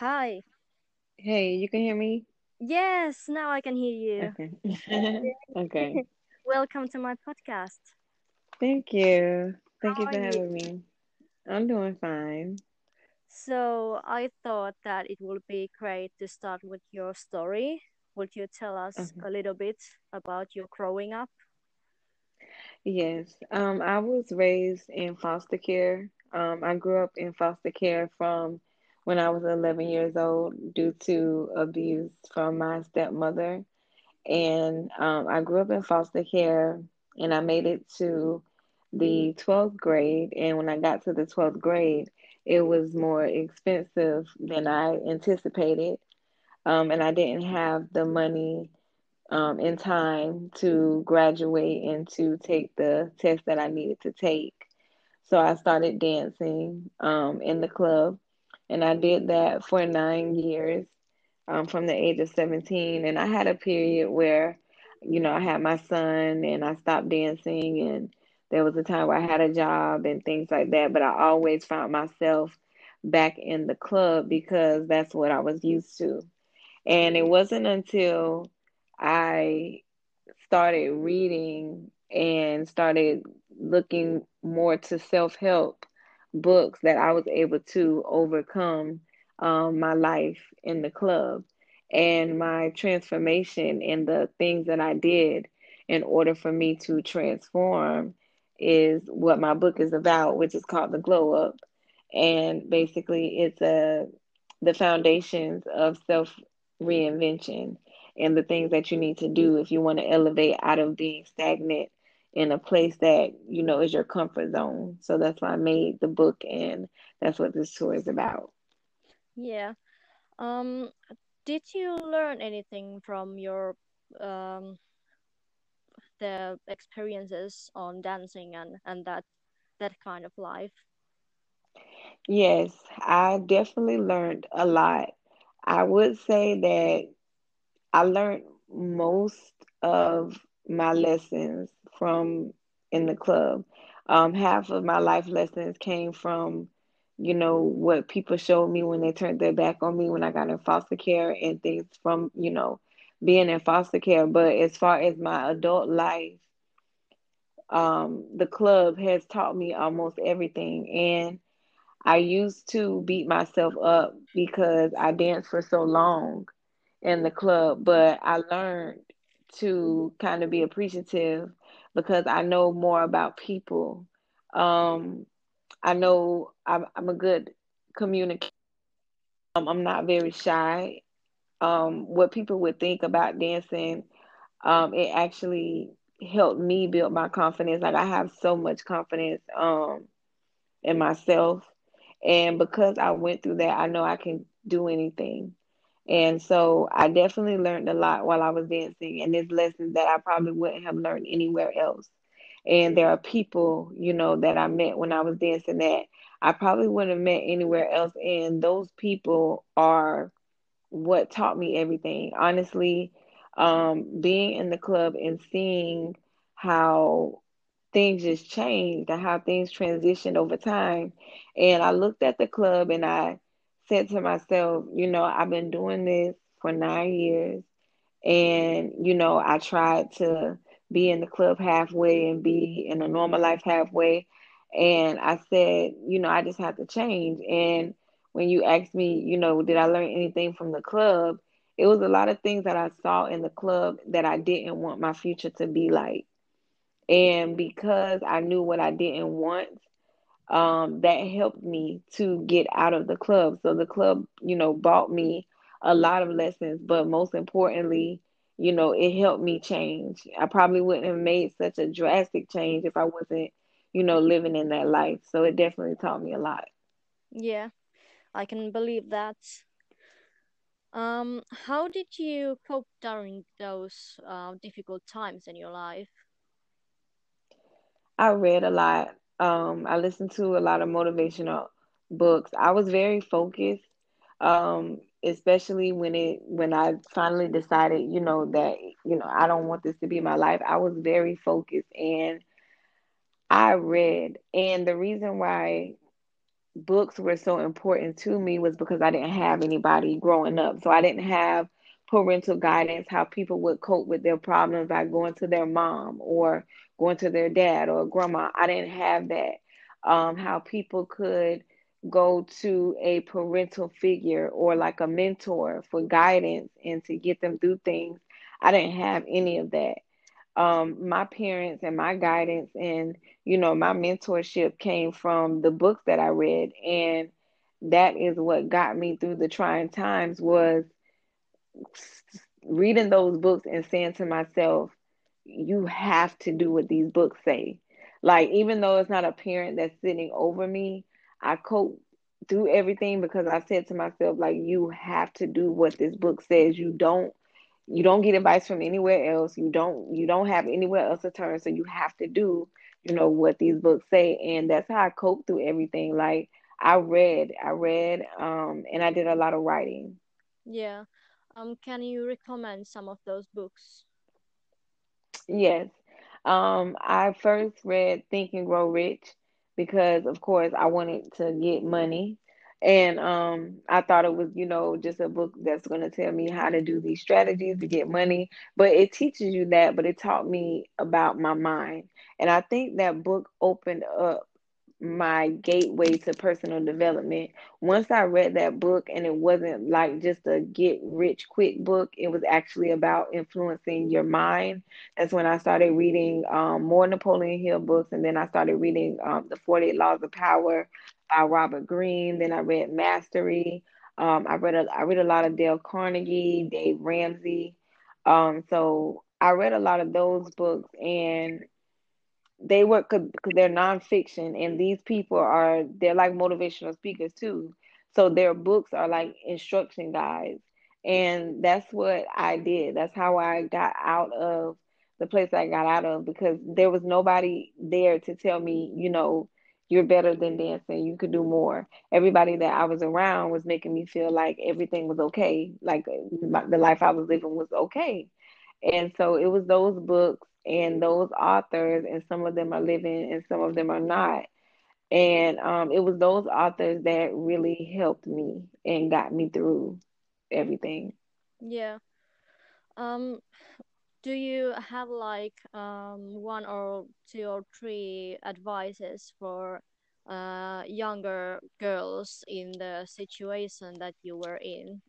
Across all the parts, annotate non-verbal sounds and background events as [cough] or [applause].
Hi. Hey, you can hear me? Yes, now I can hear you. Okay. [laughs] Okay. [laughs] Welcome to my podcast. Thank you. Thank How you for you? having me. I'm doing fine. So, I thought that it would be great to start with your story. Would you tell us Okay. a little bit about your growing up? Yes. Um, I was raised in foster care. Um, I grew up in foster care from when I was 11 years old due to abuse from my stepmother. And um, I grew up in foster care and I made it to the 12th grade. And when I got to the 12th grade, it was more expensive than I anticipated. Um, and I didn't have the money um, in time to graduate and to take the test that I needed to take. So I started dancing um, in the club, and I did that for nine years um, from the age of 17. And I had a period where, you know, I had my son and I stopped dancing, and there was a time where I had a job and things like that. But I always found myself back in the club because that's what I was used to. And it wasn't until I started reading and started looking more to self help books that I was able to overcome um, my life in the club and my transformation and the things that I did in order for me to transform is what my book is about, which is called The Glow Up. And basically, it's a the foundations of self reinvention and the things that you need to do if you want to elevate out of being stagnant in a place that you know is your comfort zone. So that's why I made the book, and that's what this tour is about. Yeah. Um, did you learn anything from your um the experiences on dancing and and that that kind of life? Yes, I definitely learned a lot. I would say that I learned most of my lessons from in the club. Um, half of my life lessons came from, you know, what people showed me when they turned their back on me when I got in foster care and things from, you know, being in foster care. But as far as my adult life, um, the club has taught me almost everything. And I used to beat myself up because I danced for so long in the club, but I learned to kind of be appreciative because I know more about people. Um, I know I'm, I'm a good communicator. Um, I'm not very shy. Um, what people would think about dancing, um, it actually helped me build my confidence. Like I have so much confidence um, in myself, and because I went through that, I know I can do anything. And so I definitely learned a lot while I was dancing, and it's lessons that I probably wouldn't have learned anywhere else. And there are people, you know, that I met when I was dancing that I probably wouldn't have met anywhere else. And those people are what taught me everything. Honestly, um, being in the club and seeing how things just changed and how things transitioned over time. And I looked at the club and I said to myself, you know, I've been doing this for nine years. And, you know, I tried to be in the club halfway and be in a normal life halfway. And I said, you know, I just have to change. And when you asked me, you know, did I learn anything from the club? It was a lot of things that I saw in the club that I didn't want my future to be like. And because I knew what I didn't want, um, that helped me to get out of the club. So the club, you know, bought me a lot of lessons, but most importantly, you know, it helped me change. I probably wouldn't have made such a drastic change if I wasn't, you know, living in that life. So it definitely taught me a lot. Yeah, I can believe that. Um, how did you cope during those uh, difficult times in your life? I read a lot. Um, I listened to a lot of motivational books. I was very focused, um, especially when it when I finally decided, you know, that you know I don't want this to be my life. I was very focused and I read. And the reason why books were so important to me was because I didn't have anybody growing up. So I didn't have parental guidance, how people would cope with their problems by going to their mom or going to their dad or grandma. I didn't have that. Um, how people could go to a parental figure or like a mentor for guidance and to get them through things. I didn't have any of that. Um, my parents and my guidance and you know my mentorship came from the books that I read, and that is what got me through the trying times was reading those books and saying to myself, you have to do what these books say. Like, even though it's not a parent that's sitting over me, I cope through everything because I said to myself, like, you have to do what this book says. You don't you don't get advice from anywhere else. You don't you don't have anywhere else to turn. So you have to do, you know, what these books say. And that's how I cope through everything. Like I read, I read, um, and I did a lot of writing. Yeah. Um, can you recommend some of those books? Yes. Um, I first read Think and Grow Rich because, of course, I wanted to get money. And um, I thought it was, you know, just a book that's going to tell me how to do these strategies to get money. But it teaches you that, but it taught me about my mind. And I think that book opened up my gateway to personal development. Once I read that book, and it wasn't like just a get rich quick book, it was actually about influencing your mind. That's when I started reading um, more Napoleon Hill books, and then I started reading um, The 48 Laws of Power by Robert Greene. Then I read Mastery. Um, I read a, I read a lot of Dale Carnegie, Dave Ramsey. Um, so I read a lot of those books, and they work because they're nonfiction and these people are they're like motivational speakers too. So their books are like instruction guides. And that's what i did. That's how i got out of the place i got out of because there was nobody there to tell me you know you're better than dancing. You could do more. Everybody that i was around was making me feel like everything was okay like the life i was living was okay. And so it was those books and those authors, and some of them are living and some of them are not. And um, it was those authors that really helped me and got me through everything. Yeah. Um, do you have like um, one or two or three advices for uh, younger girls in the situation that you were in?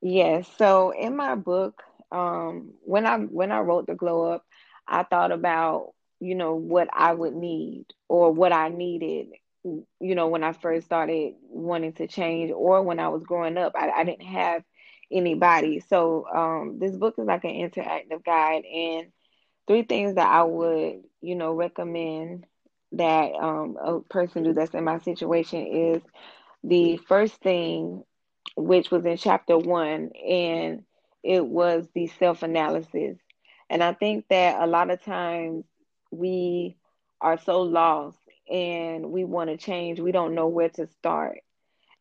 Yes. So in my book, um, when I when I wrote the glow up, I thought about you know what I would need or what I needed. You know, when I first started wanting to change, or when I was growing up, I, I didn't have anybody. So um, this book is like an interactive guide, and three things that I would you know recommend that um, a person do that's in my situation is the first thing which was in chapter one, and it was the self analysis. And I think that a lot of times we are so lost and we want to change, we don't know where to start.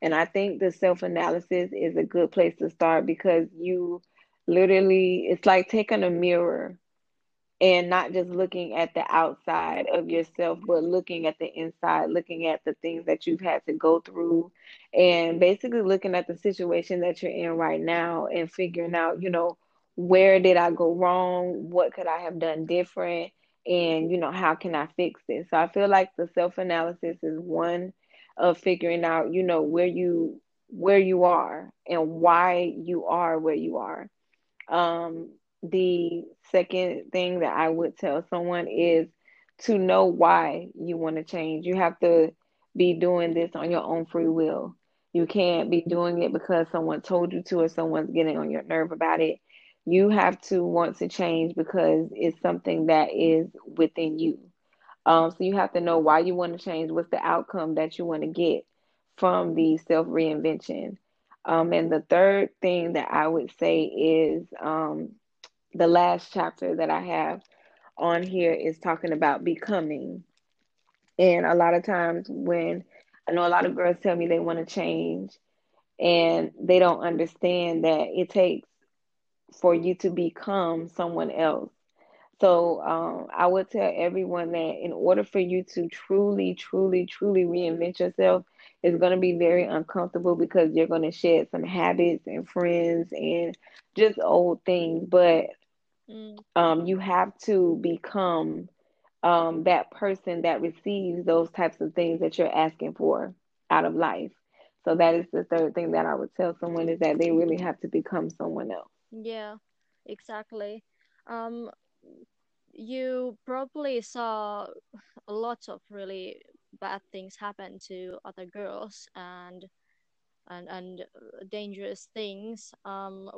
And I think the self analysis is a good place to start because you literally, it's like taking a mirror and not just looking at the outside of yourself, but looking at the inside, looking at the things that you've had to go through, and basically looking at the situation that you're in right now and figuring out, you know, where did I go wrong? What could I have done different? And, you know, how can I fix this? So I feel like the self analysis is one of figuring out, you know, where you where you are and why you are where you are. Um, the second thing that I would tell someone is to know why you want to change. You have to be doing this on your own free will. You can't be doing it because someone told you to or someone's getting on your nerve about it. You have to want to change because it's something that is within you. Um, so you have to know why you want to change, what's the outcome that you want to get from the self reinvention. Um, and the third thing that I would say is um, the last chapter that I have on here is talking about becoming. And a lot of times when I know a lot of girls tell me they want to change and they don't understand that it takes for you to become someone else. So um, I would tell everyone that in order for you to truly, truly, truly reinvent yourself, it's going to be very uncomfortable because you're going to shed some habits and friends and just old things. But Mm, um, you have to become um, that person that receives those types of things that you're asking for out of life. So that is the third thing that I would tell someone is that they really have to become someone else. yeah, exactly. Um, you probably saw lots of really bad things happen to other girls and and and dangerous things. Um,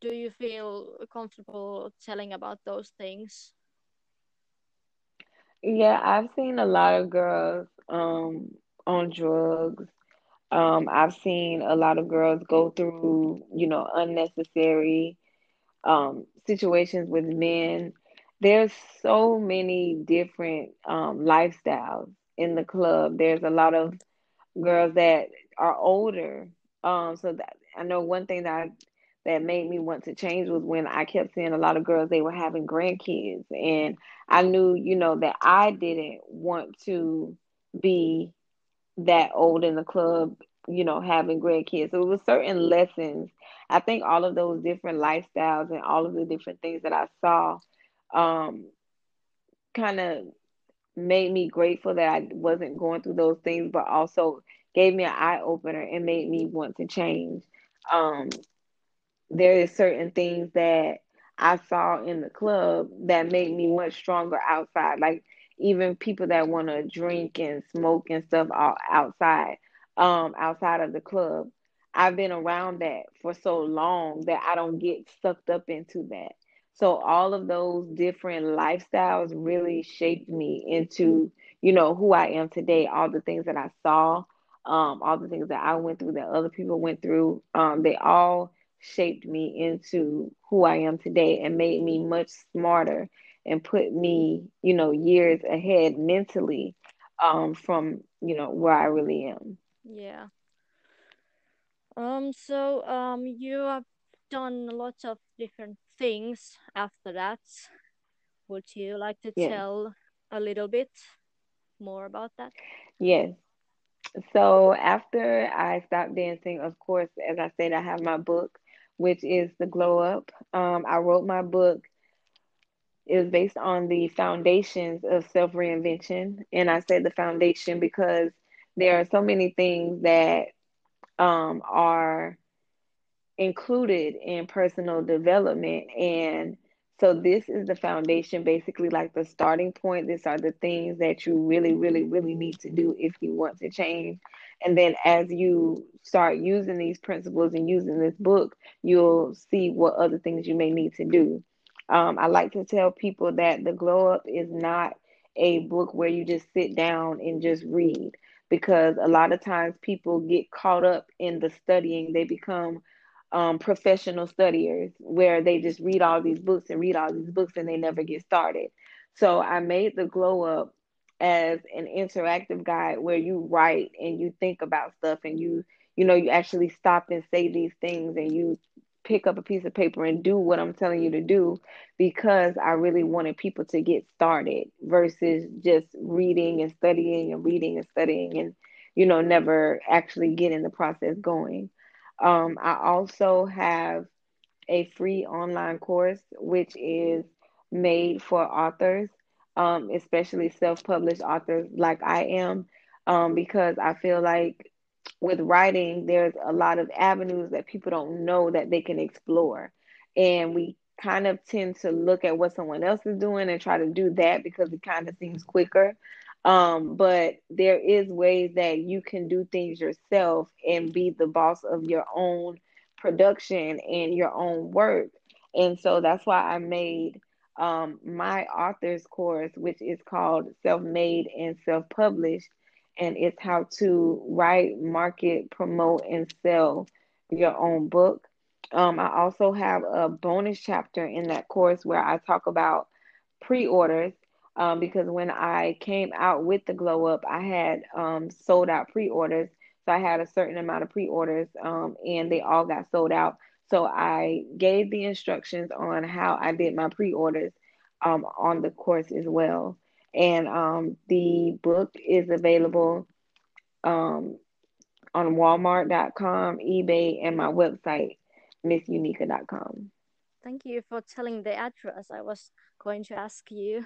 do you feel comfortable telling about those things? Yeah, I've seen a lot of girls um, on drugs. Um, I've seen a lot of girls go through, you know, unnecessary um, situations with men. There's so many different um, lifestyles in the club. There's a lot of girls that are older. Um, so that I know one thing that I, that made me want to change was when I kept seeing a lot of girls they were having grandkids, and I knew, you know, that I didn't want to be that old in the club, you know, having grandkids. So it was certain lessons. I think all of those different lifestyles and all of the different things that I saw um kind of made me grateful that I wasn't going through those things, but also gave me an eye opener and made me want to change. Um, there is certain things that I saw in the club that made me much stronger outside. Like even people that want to drink and smoke and stuff all outside, um, outside of the club. I've been around that for so long that I don't get sucked up into that. So all of those different lifestyles really shaped me into, you know, who I am today. All the things that I saw, um, all the things that I went through, that other people went through, um, they all shaped me into who I am today and made me much smarter and put me, you know, years ahead mentally um, from, you know, where I really am. Yeah. Um, so um, you have done lots of different things after that. Would you like to tell a little bit more about that? yes. So after I stopped dancing, of course, as I said, I have my book, which is The Glow Up. Um, I wrote my book. It was based on the foundations of self reinvention. And I said the foundation because there are so many things that um, are included in personal development. And so this is the foundation, basically like the starting point. These are the things that you really, really, really need to do if you want to change. And then as you start using these principles and using this book, you'll see what other things you may need to do. Um, I like to tell people that the glow up is not a book where you just sit down and just read because a lot of times people get caught up in the studying. They become um, professional studiers where they just read all these books and read all these books and they never get started. So I made the glow up as an interactive guide where you write and you think about stuff and you you know you actually stop and say these things and you pick up a piece of paper and do what I'm telling you to do because I really wanted people to get started versus just reading and studying and reading and studying and you know never actually getting the process going. Um, I also have a free online course which is made for authors, um, especially self-published authors like I am, um, because I feel like with writing, there's a lot of avenues that people don't know that they can explore. And we kind of tend to look at what someone else is doing and try to do that because it kind of seems quicker. Um, but there is ways that you can do things yourself and be the boss of your own production and your own work. And so that's why I made um, my author's course, which is called Self Made and Self Published and it's how to write, market, promote, and sell your own book. Um, I also have a bonus chapter in that course where I talk about pre orders um, because when I came out with the glow up, I had um, sold out pre orders. So I had a certain amount of pre orders um, and they all got sold out. So I gave the instructions on how I did my pre-orders um, on the course as well. And um, the book is available um, on Walmart.com, eBay, and my website, missunika.com. Thank you for telling the address. I was going to ask you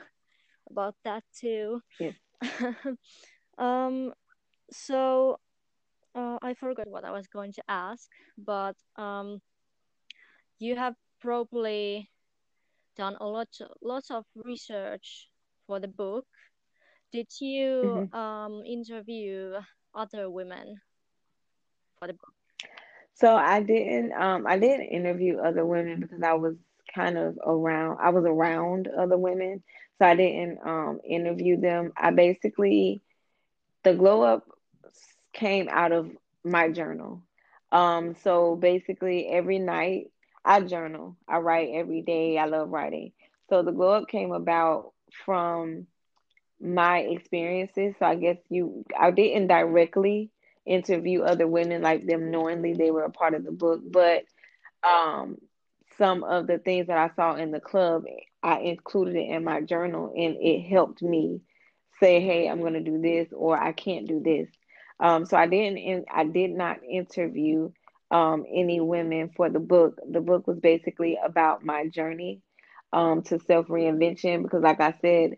about that too. Yes. [laughs] um, so uh, I forgot what I was going to ask, but um, you have probably done a lot, lots of research for the book. Did you hmm um, interview other women for the book? So I didn't um I didn't interview other women because I was kind of around I was around other women. So I didn't um interview them. I basically the glow up came out of my journal. Um so basically every night I journal. I write every day. I love writing. So the glow up came about from my experiences. So I guess you, I didn't directly interview other women like them knowingly they were a part of the book, but um, some of the things that I saw in the club, I included it in my journal, and it helped me say, "Hey, I'm going to do this," or "I can't do this." Um, so I didn't, I did not interview um, any women for the book. The book was basically about my journey um, to self reinvention because, like I said,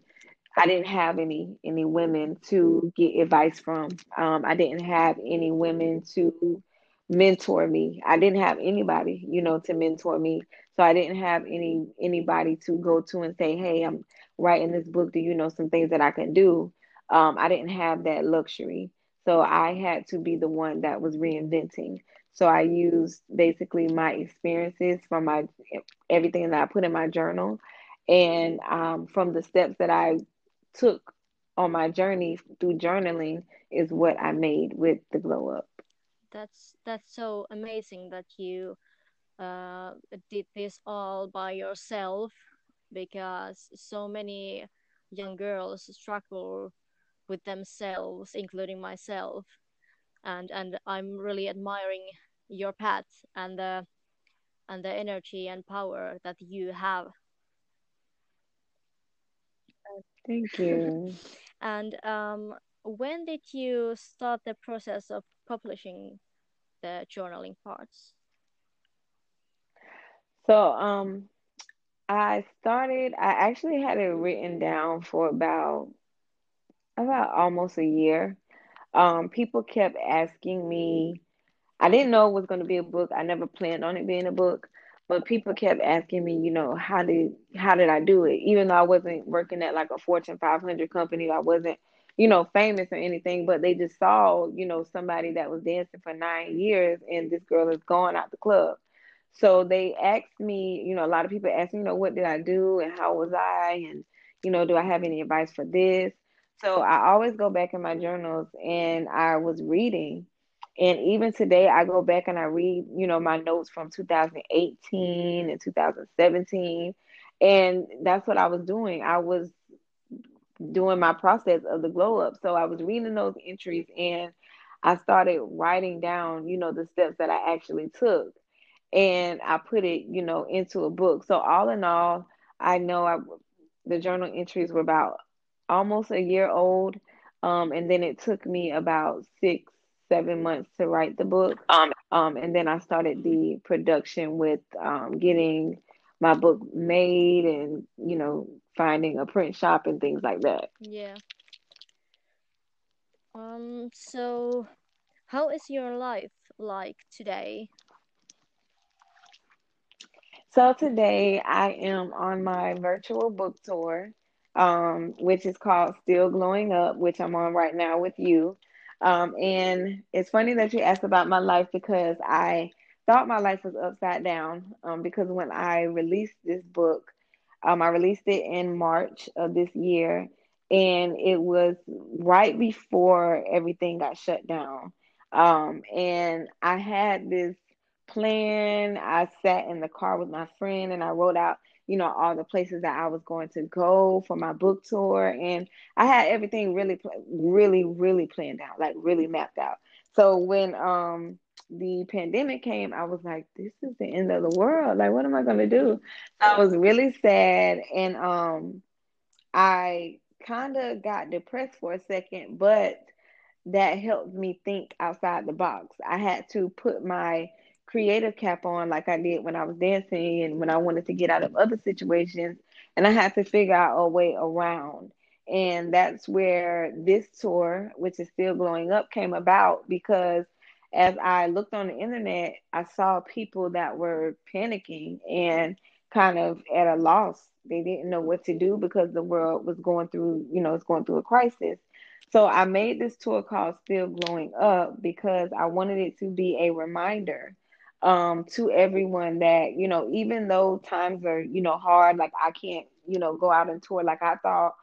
I didn't have any any women to get advice from. Um, I didn't have any women to mentor me. I didn't have anybody, you know, to mentor me. So I didn't have any anybody to go to and say, "Hey, I'm writing this book. Do you know some things that I can do?" Um, I didn't have that luxury, so I had to be the one that was reinventing. So I used basically my experiences from my everything that I put in my journal, and um, from the steps that I took on my journey through journaling is what I made with the glow up. That's that's so amazing that you uh, did this all by yourself because so many young girls struggle with themselves, including myself, and and I'm really admiring your path and the and the energy and power that you have. Thank you. [laughs] and um, when did you start the process of publishing the journaling parts? So, um, I started, I actually had it written down for about about almost a year. Um, people kept asking me, I didn't know it was going to be a book. I never planned on it being a book, but people kept asking me, you know, how did how did I do it? Even though I wasn't working at like a Fortune 500 company, I wasn't, you know, famous or anything, but they just saw, you know, somebody that was dancing for nine years and this girl is gone out the club. So they asked me, you know, a lot of people asked me, you know, what did I do and how was I and, you know, do I have any advice for this? So I always go back in my journals and I was reading. And even today, I go back and I read, you know, my notes from 2018 and 2017. And that's what I was doing. I was doing my process of the glow up. So I was reading those entries and I started writing down, you know, the steps that I actually took and I put it, you know, into a book. So all in all, I know I, the journal entries were about almost a year old, um, and then it took me about six, seven months to write the book, Um, um, and then I started the production with um, getting my book made and you know finding a print shop and things like that. yeah. Um, so how is your life like today? So today I am on my virtual book tour, um, which is called Still Glowing Up, which I'm on right now with you. Um, and it's funny that you asked about my life because I thought my life was upside down. Um, because when I released this book, um, I released it in March of this year, and it was right before everything got shut down. Um, and I had this plan. I sat in the car with my friend and I wrote out, you know, all the places that I was going to go for my book tour. And I had everything really, really, really planned out, like really mapped out. So when um the pandemic came, I was like, this is the end of the world. Like, what am I gonna do? I was really sad, and um, I kind of got depressed for a second, but that helped me think outside the box. I had to put my creative cap on like I did when I was dancing and when I wanted to get out of other situations, and I had to figure out a way around. And that's where this tour, which is still glowing up, came about because as I looked on the internet, I saw people that were panicking and kind of at a loss. They didn't know what to do because the world was going through, you know, it's going through a crisis. So I made this tour called Still Glowing Up because I wanted it to be a reminder um, to everyone that, you know, even though times are, you know, hard, like I can't, you know, go out and tour like I thought,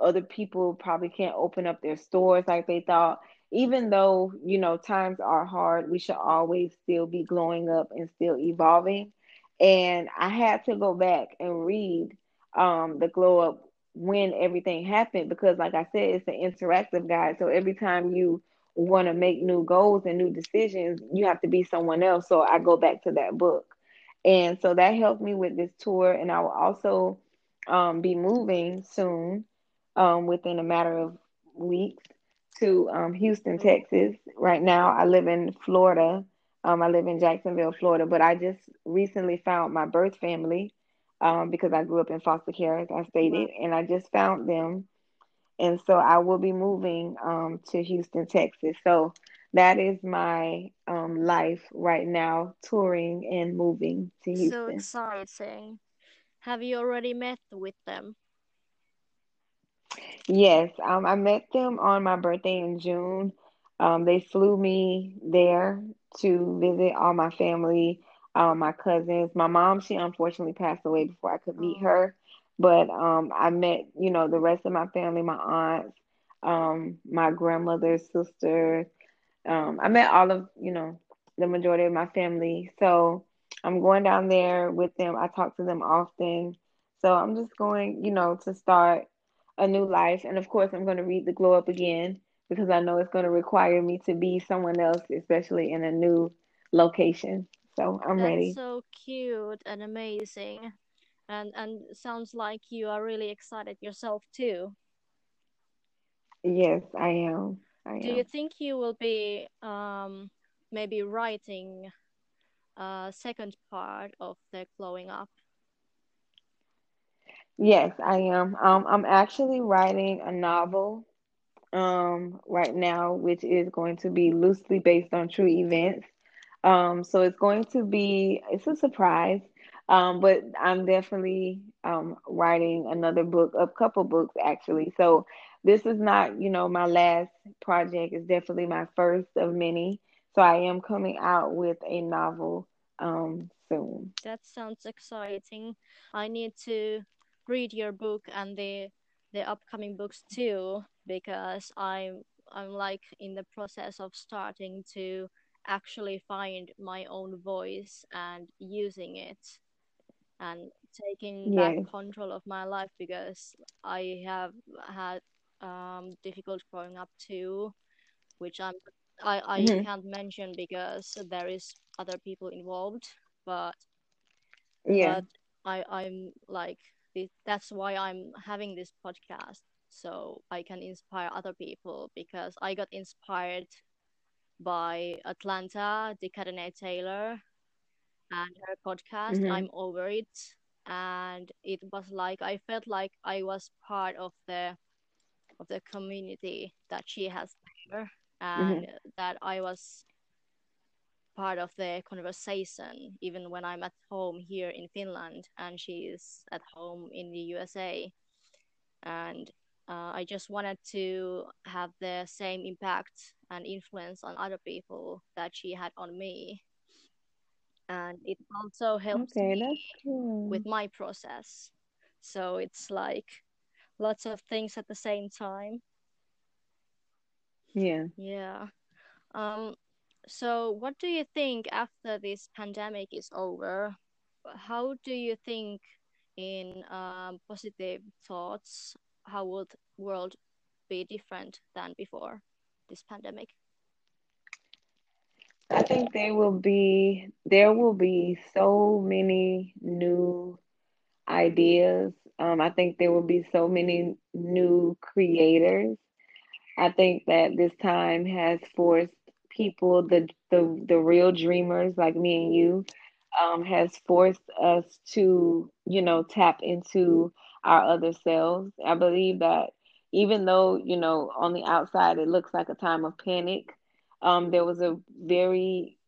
other people probably can't open up their stores like they thought. Even though, you know, times are hard, we should always still be glowing up and still evolving. And I had to go back and read um, the glow up when everything happened because, like I said, it's an interactive guide. So every time you want to make new goals and new decisions, you have to be someone else. So I go back to that book. And so that helped me with this tour. And I will also um, be moving soon um, within a matter of weeks to um, Houston, Texas. Right now, I live in Florida. Um, I live in Jacksonville, Florida, but I just recently found my birth family um, because I grew up in foster care, as I stated, and I just found them. And so I will be moving um, to Houston, Texas. So that is my um, life right now, touring and moving to Houston. So exciting. Have you already met with them? Yes, um, I met them on my birthday in June. Um, they flew me there to visit all my family, um, my cousins. My mom, she unfortunately passed away before I could meet Oh, her, but um, I met, you know, the rest of my family, my aunts, um, my grandmother's sister, um, I met all of, you know, the majority of my family. So I'm going down there with them. I talk to them often. So I'm just going, you know, to start a new life. And of course, I'm going to read the Glow Up again because I know it's going to require me to be someone else, especially in a new location. So I'm that's ready. so cute and amazing. And and sounds like you are really excited yourself too. Yes, I am. I Do you think you will be um maybe writing a second part of the glowing up? Yes, I am. Um, I'm actually writing a novel um, right now, which is going to be loosely based on true events. Um, so it's going to be it's a surprise. Um, but I'm definitely um writing another book, a couple books actually. So this is not, you know, my last project. It's definitely my first of many. So I am coming out with a novel um soon. That sounds exciting. I need to read your book and the the upcoming books too because I'm I'm like in the process of starting to actually find my own voice and using it and taking back control of my life because I have had um difficult growing up too, which I'm I I hmm can't mention because there is other people involved, but Yeah. but I I'm like this, that's why I'm having this podcast so I can inspire other people because I got inspired by Atlanta, Decadene Taylor, and her podcast. hmm I'm over it, and it was like I felt like I was part of the of the community that she has there, and hmm that I was part of the conversation even when I'm at home here in Finland and she is at home in the USA. And uh, I just wanted to have the same impact and influence on other people that she had on me. And it also helps Okay, me with my process. So it's like lots of things at the same time. Yeah. Yeah. Um, so what do you think after this pandemic is over? How do you think in um, positive thoughts? How would world be different than before this pandemic? Think there will be there will be so many new ideas. Um, I think there will be so many new creators. I think that this time has forced people, the the the real dreamers like me and you, um, has forced us to, you know, tap into our other selves. I believe that even though, you know, on the outside it looks like a time of panic, um, there was a very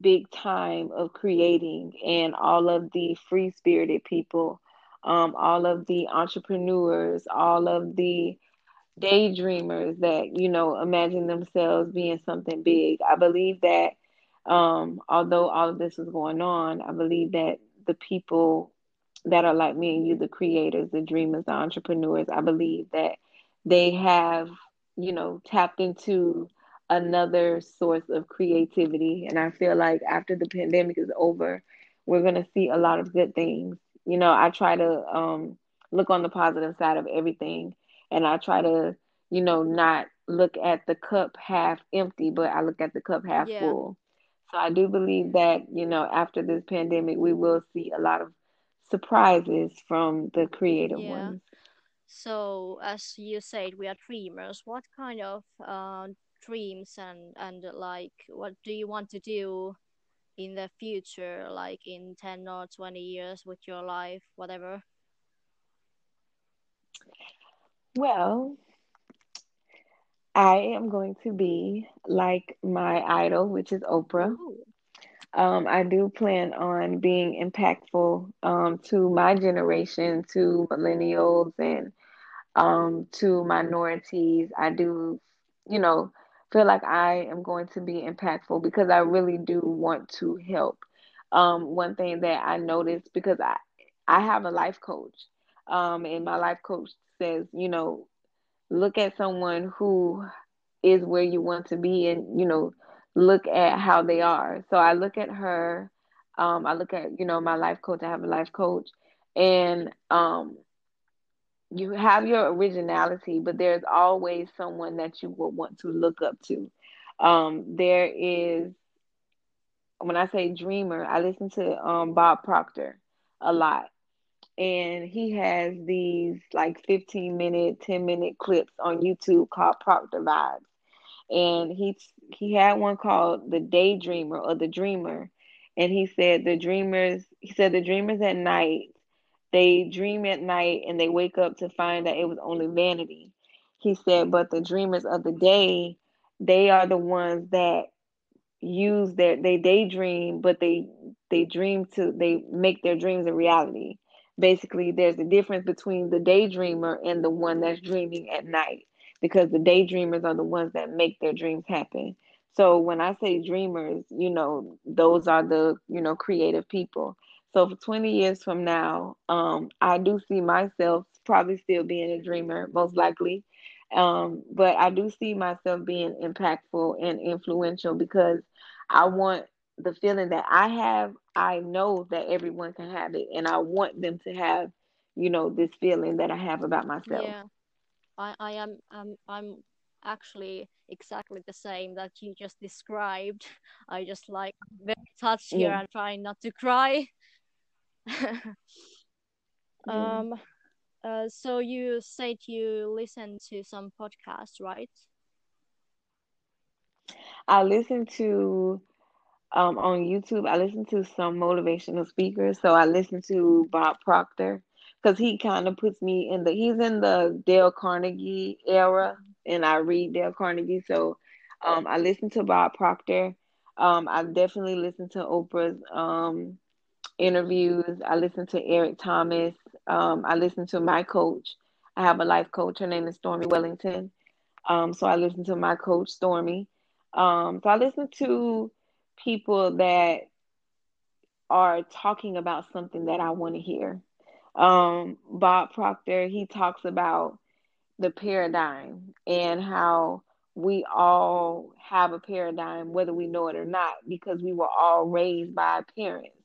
big time of creating and all of the free spirited people, um, all of the entrepreneurs, all of the daydreamers that, you know, imagine themselves being something big. I believe that um, although all of this is going on, I believe that the people that are like me and you, the creators, the dreamers, the entrepreneurs, I believe that they have, you know, tapped into another source of creativity. And I feel like after the pandemic is over, we're going to see a lot of good things. You know, I try to um, look on the positive side of everything and I try to, you know, not look at the cup half empty, but I look at the cup half Yeah, full. So I do believe that, you know, after this pandemic, we will see a lot of surprises from the creative yeah. ones. So, as you said, we are dreamers. What kind of uh, dreams and and like what do you want to do in the future, like in 10 or 20 years with your life, whatever? Well, I am going to be like my idol, which is Oprah. Um, I do plan on being impactful um, to my generation, to millennials, and um, to minorities. I do, you know, feel like I am going to be impactful because I really do want to help. Um, one thing that I noticed because I I have a life coach, um, and my life coach says, you know, look at someone who is where you want to be and you know look at how they are. So i look at her um i look at you know my life coach. I have a life coach. And um you have your originality but there's always someone that you will want to look up to. Um there is when i say dreamer i listen to um bob proctor a lot. And he has these like 15 minute 10 minute clips on youtube called proctor vibes. And he he had one called the daydreamer or the dreamer. And he said the dreamers he said the dreamers at night they dream at night and they wake up to find that it was only vanity. He said but the dreamers of the day they are the ones that use their they daydream but they they dream to they make their dreams a reality. Basically there's a difference between the daydreamer and the one that's dreaming at night because the daydreamers are the ones that make their dreams happen. So when i say dreamers you know those are the you know creative people so for 20 years from now um i do see myself probably still being a dreamer most likely um, but I do see myself being impactful and influential because I want the feeling that I have, I know that everyone can have it, and I want them to have, you know, this feeling that I have about myself. yeah. I, I am I'm I'm actually exactly the same that you just described. [laughs] I just like very touched here Yeah, and trying not to cry. [laughs] um uh so you said you listen to some podcasts, right? I listen to um on YouTube. I listen to some motivational speakers. So I listen to Bob Proctor because he kind of puts me in the. He's in the Dale Carnegie era, and I read Dale Carnegie. So um, I listen to Bob Proctor. Um, I definitely listen to Oprah's um interviews. I listen to Eric Thomas. Um, I listen to my coach. I have a life coach. Her name is Stormy Wellington. Um, so I listen to my coach, Stormy. Um, so I listen to people that are talking about something that I want to hear. Um, Bob Proctor, he talks about the paradigm and how we all have a paradigm, whether we know it or not, because we were all raised by parents.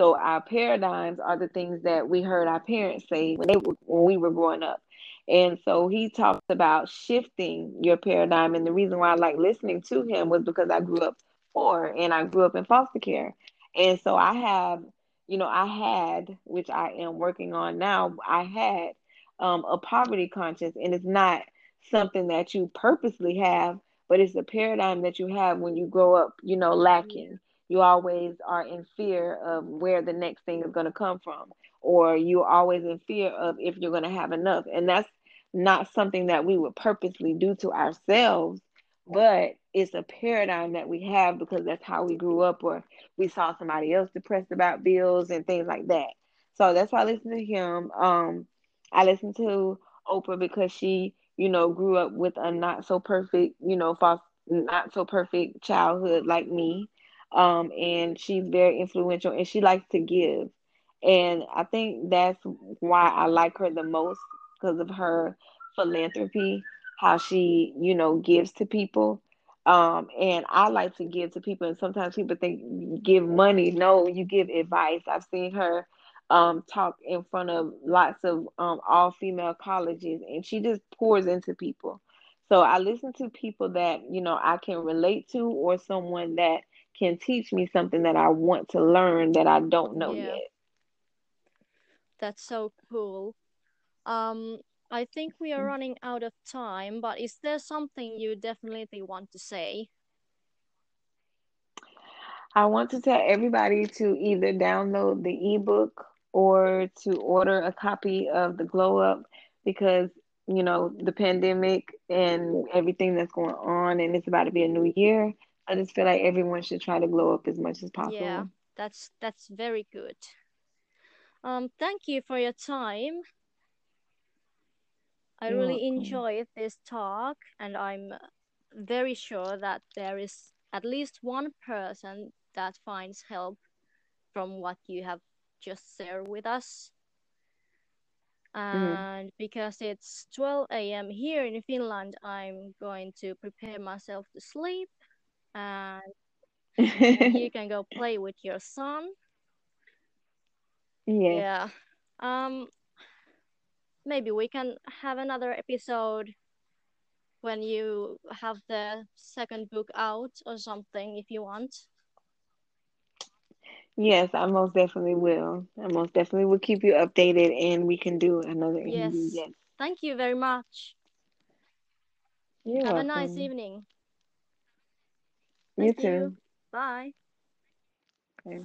So our paradigms are the things that we heard our parents say when they were, when we were growing up. And so he talks about shifting your paradigm. And the reason why I like listening to him was because I grew up poor and I grew up in foster care. And so I have, you know, I had, which I am working on now, I had um, a poverty conscience, and it's not something that you purposely have, but it's a paradigm that you have when you grow up, you know, lacking. You always are in fear of where the next thing is going to come from, or you're always in fear of if you're going to have enough. And that's not something that we would purposely do to ourselves, but it's a paradigm that we have because that's how we grew up, or we saw somebody else depressed about bills and things like that. So that's why I listen to him. Um, I listen to Oprah because she, you know, grew up with a not so perfect, you know, false, not so perfect childhood like me. Um, and she's very influential and she likes to give. And I think that's why I like her the most because of her philanthropy, how she, you know, gives to people. Um, and I like to give to people, and sometimes people think give money. No, you give advice. I've seen her um, talk in front of lots of um, all female colleges, and she just pours into people. So I listen to people that you know I can relate to, or someone that can teach me something that I want to learn that I don't know Yeah, yet. that's so cool. Um, I think we are running out of time, but is there something you definitely want to say? I want to tell everybody to either download the ebook or to order a copy of the Glow Up because, you know, the pandemic and everything that's going on, and it's about to be a new year. I just feel like everyone should try to glow up as much as possible. Yeah, that's that's very good. Um, thank you for your time. I You're really welcome. enjoyed this talk, and I'm very sure that there is at least one person that finds help from what you have just shared with us. hmm And because it's 12 a.m. here in Finland, I'm going to prepare myself to sleep, and and you [laughs] can go play with your son. yes. Yeah. Um, maybe we can have another episode when you have the second book out or something if you want. Yes, I most definitely will. I most definitely will keep you updated and we can do another interview. Yes. Yes. Thank you very much. You're Have a nice evening. You Thank you. too. Bye. Okay.